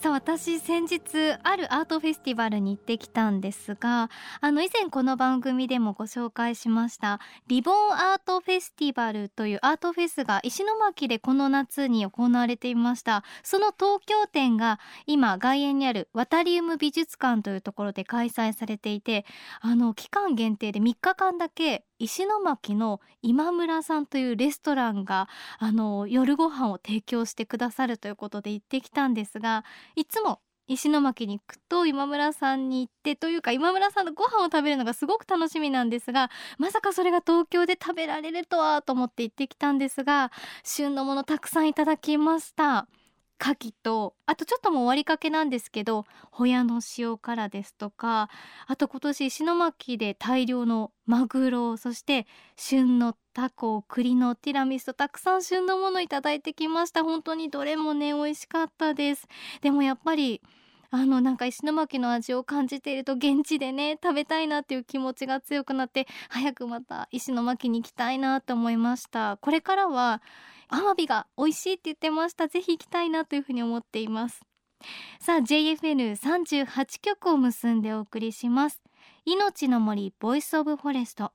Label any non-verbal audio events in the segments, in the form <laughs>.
さあ私先日あるアートフェスティバルに行ってきたんですがあの以前この番組でもご紹介しました Reborn-Art Festival というアートフェスが石巻でこの夏に行われていました。その東京展が今外苑にあるワタリウム美術館というところで開催されていてあの期間限定で3日間だけ石巻の今村さんというレストランがあの夜ご飯を提供してくださるということで行ってきたんですがいつも石巻に行くと今村さんに行ってというか今村さんのご飯を食べるのがすごく楽しみなんですがまさかそれが東京で食べられるとはと思って行ってきたんですが旬のものたくさんいただきました。牡蠣とあとちょっともう終わりかけなんですけどホヤの塩辛ですとかあと今年石巻で大量のマグロそして旬のタコ栗のティラミスとたくさん旬のものいただいてきました。本当にどれもね美味しかったです。でもやっぱりあのなんか石巻の味を感じていると現地でね食べたいなっていう気持ちが強くなって早くまた石巻に行きたいなと思いました。これからはアワビが美味しいって言ってました。ぜひ行きたいなというふうに思っています。さあ JFN38 曲を結んでお送りします。命の森 Voice of Forest。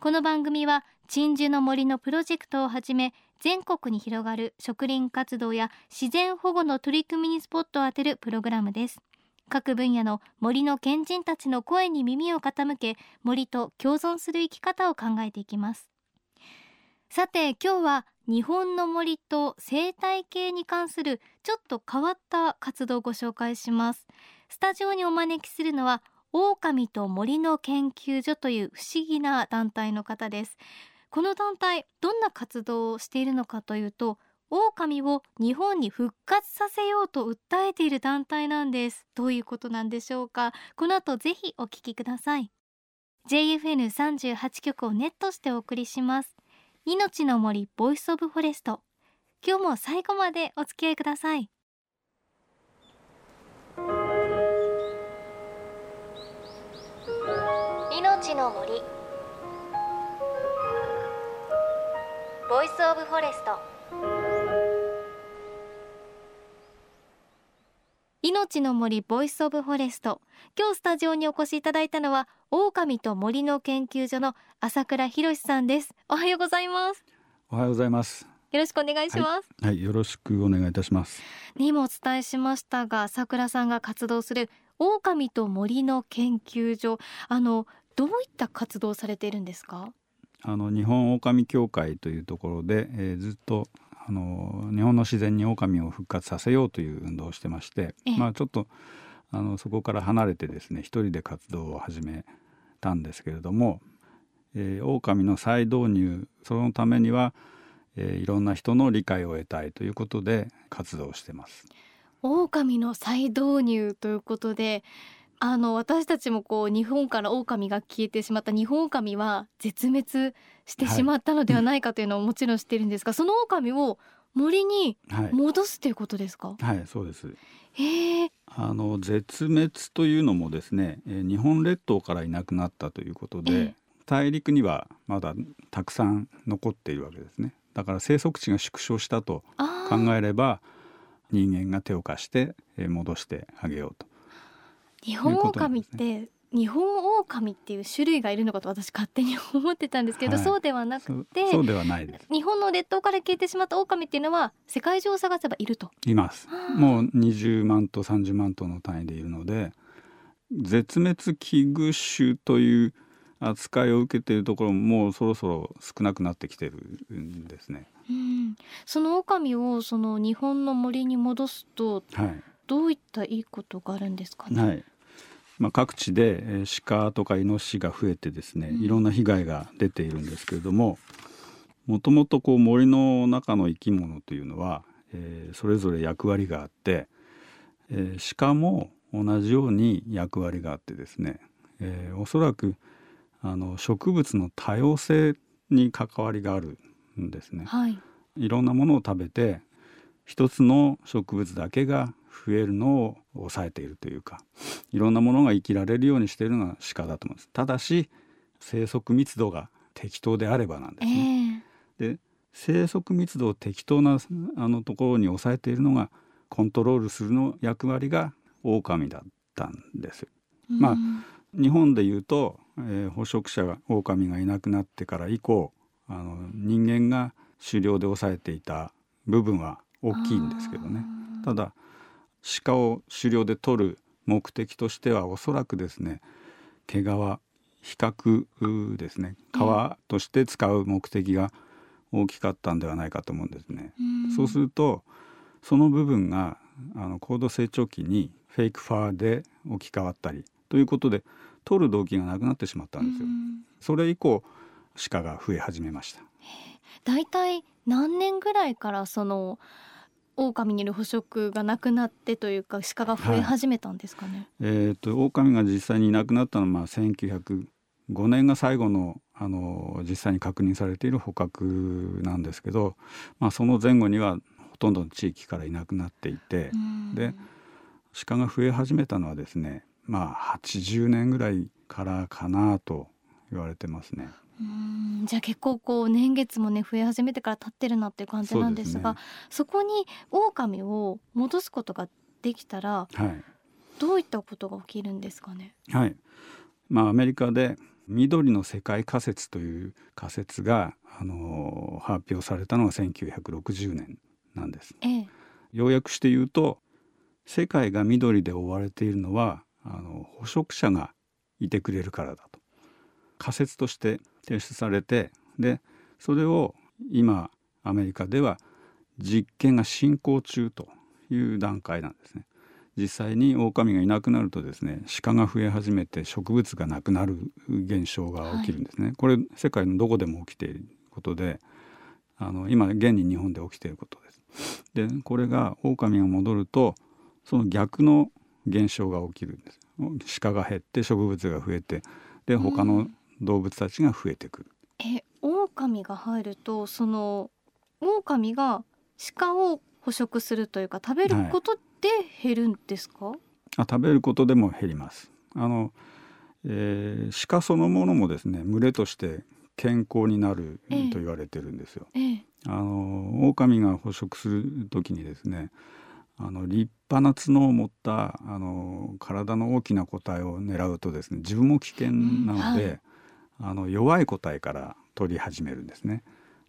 この番組は鎮守の森のプロジェクトをはじめ全国に広がる植林活動や自然保護の取り組みにスポットを当てるプログラムです。各分野の森の賢人たちの声に耳を傾け森と共存する生き方を考えていきます。さて今日は日本の森と生態系に関するちょっと変わった活動をご紹介します。スタジオにお招きするのは狼と森の研究所という不思議な団体の方です。この団体どんな活動をしているのかというと狼を日本に復活させようと訴えている団体なんです。どういうことなんでしょうか。この後ぜひお聞きください。JFN38 局をネットしてお送りします。命の森 Voice of Forest。今日も最後までお付き合いください。命の森。 Voice of Forest。命の森 Voice of Forest。今日スタジオにお越しいただいたのは狼と森の研究所の朝倉博さんです。おはようございます。おはようございます。よろしくお願いします、はい、はい、よろしくお願いいたします。にもお伝えしましたが朝倉さんが活動する狼と森の研究所。あのどういった活動をされているんですか？あの日本狼協会というところで、えー、ずっとあの日本の自然に狼を復活させようという運動をしてまして、まあちょっとあのそこから離れてですね一人で活動を始めたんですけれども、えー、狼の再導入そのためには、えー、いろんな人の理解を得たいということで活動してます。狼の再導入ということであの私たちもこう日本から狼が消えてしまった日本狼は絶滅してしまったのではないかというのをもちろん知ってるんですが、はい、その狼を森に戻すということですか？はい、はい、そうです。へえ。あの絶滅というのもですね、えー、日本列島からいなくなったということで、大陸にはまだたくさん残っているわけですね。だから生息地が縮小したと考えれば人間が手を貸して戻してあげようと日本狼って、日本狼っていう種類がいるのかと私勝手に思ってたんですけど、はい、そうではなくてそうではないです。日本の列島から消えてしまった狼っていうのは世界中を探せばいると。います。もう20万と30万との単位でいるので絶滅危惧種という扱いを受けているところももうそろそろ少なくなってきてるんですね。うん、その狼をその日本の森に戻すと、はい、どういったいいことがあるんですかね？はいまあ、各地で鹿とかイノシシが増えてですねいろんな被害が出ているんですけれどももともとこう森の中の生き物というのは、えー、それぞれ役割があって、えー、鹿も同じように役割があってですね、えー、おそらくあの植物の多様性に関わりがあるんですね。はい、いろんなものを食べて一つの植物だけが増えるのを抑えているというかいろんなものが生きられるようにしているのが鹿だと思うんです。ただし生息密度が適当であればなんですね、えで生息密度を適当なあのところに抑えているのがコントロールするの役割が狼だったんですまあうん。日本でいうと、えー捕食者が狼がいなくなってから以降あの人間が狩猟で抑えていた部分は大きいんですけどね。あー。ただ鹿を狩猟で取る目的としてはおそらくですね毛皮比較ですね皮として使う目的が大きかったんではないかと思うんですね。うんそうするとその部分があの高度成長期にフェイクファーで置き換わったりということで取る動機がなくなってしまったんですよ。うんそれ以降鹿が増え始めました。だいたい何年ぐらいからその狼による捕食がなくなってというか鹿が増え始めたんですかね。えー、と狼が実際にいなくなったのは、まあ、1905年が最後のあの実際に確認されている捕獲なんですけど、まあ、その前後にはほとんどの地域からいなくなっていて、うんで鹿が増え始めたのはですねまあ80年ぐらいからかなと言われてますね。うんじゃあ結構こう年月もね増え始めてから経ってるなっていう感じなんですがそこに狼を戻すことができたらはい。どういったことが起きるんですかね？はい。まあ、アメリカで緑の世界仮説という仮説が、あの発表されたのが1960年なんです。ええ、要約して言うと世界が緑で覆われているのはあの捕食者がいてくれるからだと。仮説として提出されてでそれを今アメリカでは実験が進行中という段階なんですね。実際に狼がいなくなるとですね鹿が増え始めて植物がなくなる現象が起きるんですね、これ世界のどこでも起きていることであの今現に日本で起きていることです。でこれが狼が戻るとその逆の現象が起きるんです鹿が減って植物が増えてで他の動物たちが増えてくる、え狼が入るとその狼が鹿を捕食するというか食べることで減るんですか、あ食べることでも減ります。あの、えー鹿そのものもですね群れとして健康になるええと言われてるんですよ、ええ。あの狼が捕食する時にですねあの立派な角を持ったあの体の大きな個体を狙うとですね自分も危険なので、うん。はいあの弱い個体から取り始めるんですね。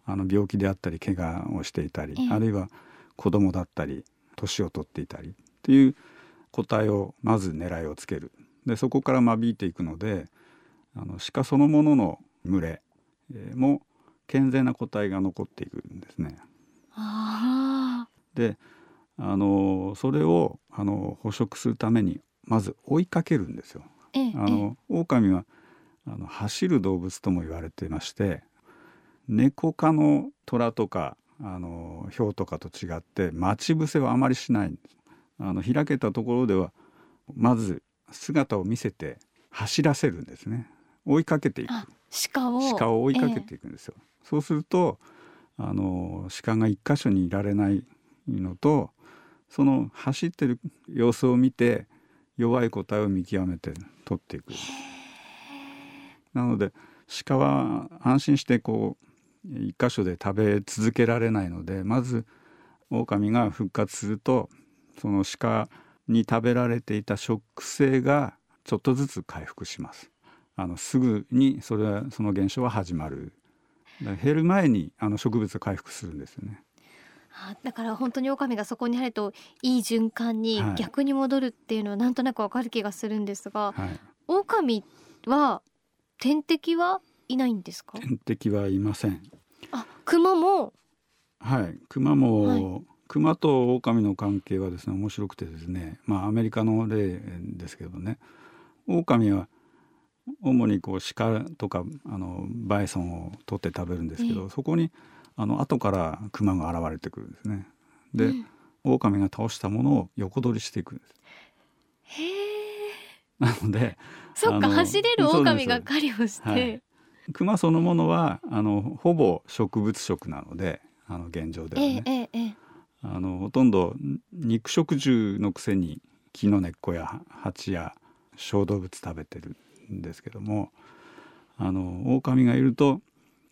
あの病気であったり怪我をしていたり、ええあるいは子供だったり年を取っていたりっていう個体をまず狙いをつけるでそこから間引いていくのであの鹿そのものの群れえーも健全な個体が残っていくんですね。あであのそれをあの捕食するためにまず追いかけるんですよ。あの狼はあの走る動物とも言われてまして猫科の虎とかあのヒョウとかと違って待ち伏せはあまりしないんです。あの開けたところではまず姿を見せて走らせるんですね。追いかけていく。あ鹿を鹿を追いかけていくんですよ。そうするとあの鹿が一箇所にいられないのとその走ってる様子を見て弱い個体を見極めて取っていく。なので鹿は安心してこう一箇所で食べ続けられないのでまず狼が復活するとその鹿に食べられていた食性がちょっとずつ回復します。あのすぐにそれはその現象は始まる。減る前にあの植物が回復するんですよね。あだから本当に狼がそこに入るといい循環にはい逆に戻るっていうのはなんとなくわかる気がするんですが、はい。狼は天敵はいないんですか？天敵はいません。あ熊も？はい。熊も、はい熊と狼の関係はですね面白くてですね、まあアメリカの例ですけどね、狼は主にこう鹿とかあのバイソンを取って食べるんですけど、ええそこにあの後から熊が現れてくるんですね。で、うん狼が倒したものを横取りしていくんです。へえなので <laughs> そっか走れる狼が狩りをして、はい。熊そのものはあのほぼ植物食なのであの現状ではね、ええええええ。あのほとんど肉食獣のくせに木の根っこや蜂や小動物食べてるんですけどもあの狼がいると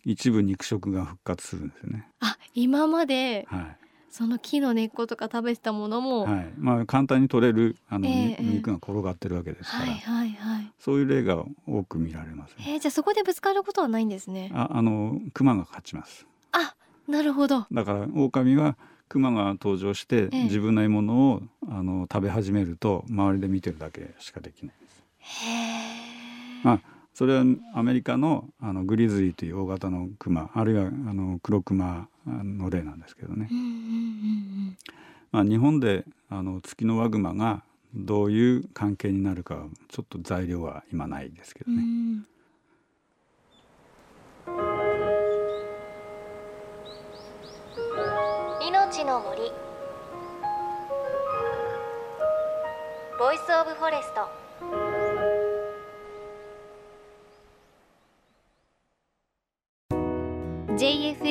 一部肉食が復活するんですよね。あ今まではいその木の根っことか食べてたものも、はい、はい、まあ簡単に取れるあの、ええにええ。肉が転がってるわけですから、はいはいはい。そういう例が多く見られます、ね。えー、じゃあそこでぶつかることはないんですね。ああの熊が勝ちます。あなるほど。だから狼は熊が登場して、ええ。自分の獲物をあの食べ始めると周りで見てるだけしかできないです。へえまあそれはアメリカのあのグリズリーという大型のクマあるいはあの黒クマの例なんですけどね。まあ、日本であのツキノワグマがどういう関係になるかはちょっと材料は今ないですけどね。ん。命の森。Voice of Forest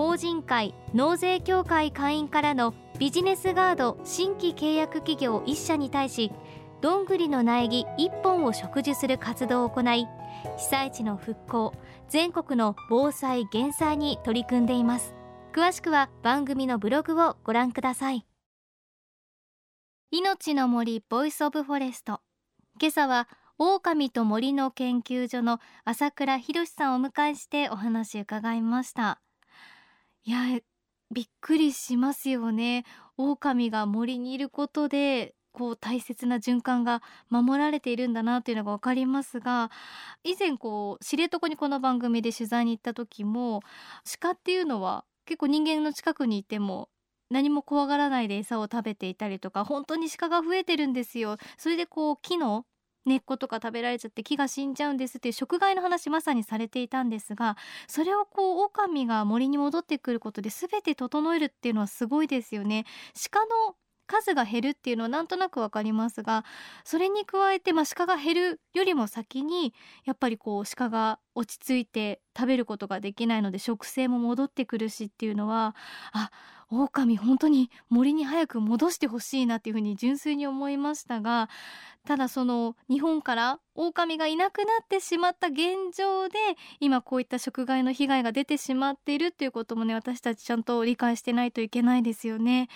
法人会納税協会会員からのビジネスガード新規契約企業1社に対しどんぐりの苗木1本を植樹する活動を行い被災地の復興全国の防災減災に取り組んでいます。詳しくは番組のブログをご覧ください。命の森 Voice of Forest。今朝は狼と森の研究所の朝倉博さんをお迎えしてお話伺いました。いやびっくりしますよね。狼が森にいることでこう大切な循環が守られているんだなというのが分かりますが以前こう知床にこの番組で取材に行った時も鹿っていうのは結構人間の近くにいても何も怖がらないで餌を食べていたりとか本当に鹿が増えてるんですよ。それでこう木の根っことか食べられちゃって木が死んじゃうんですっていう食害の話まさにされていたんですがそれをこう狼が森に戻ってくることで全て整えるっていうのはすごいですよね。鹿の数が減るっていうのはなんとなくわかりますがそれに加えて、まあ、鹿が減るよりも先にやっぱりこう鹿が落ち着いて食べることができないので食性も戻ってくるしっていうのはあ狼本当に森に早く戻してほしいなっていうふうに純粋に思いましたがただその日本から狼がいなくなってしまった現状で今こういった食害の被害が出てしまっているっていうこともね私たちちゃんと理解してないといけないですよね。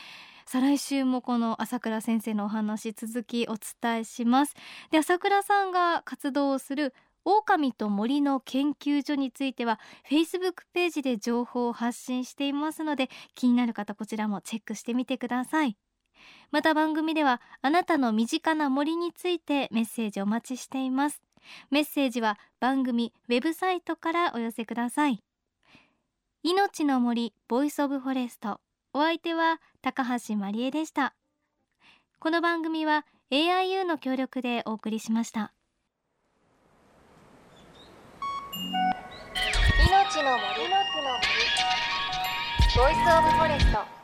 再来週もこの朝倉先生のお話続きお伝えしますで朝倉さんが活動する狼と森の研究所については Facebook ページで情報を発信していますので気になる方こちらもチェックしてみてください。また番組ではあなたの身近な森についてメッセージお待ちしています。メッセージは番組ウェブサイトからお寄せください。命の森 Voice of Forest。お相手は高橋真理恵でした。この番組は AIU の協力でお送りしました。の森ボイスオブフォレスト。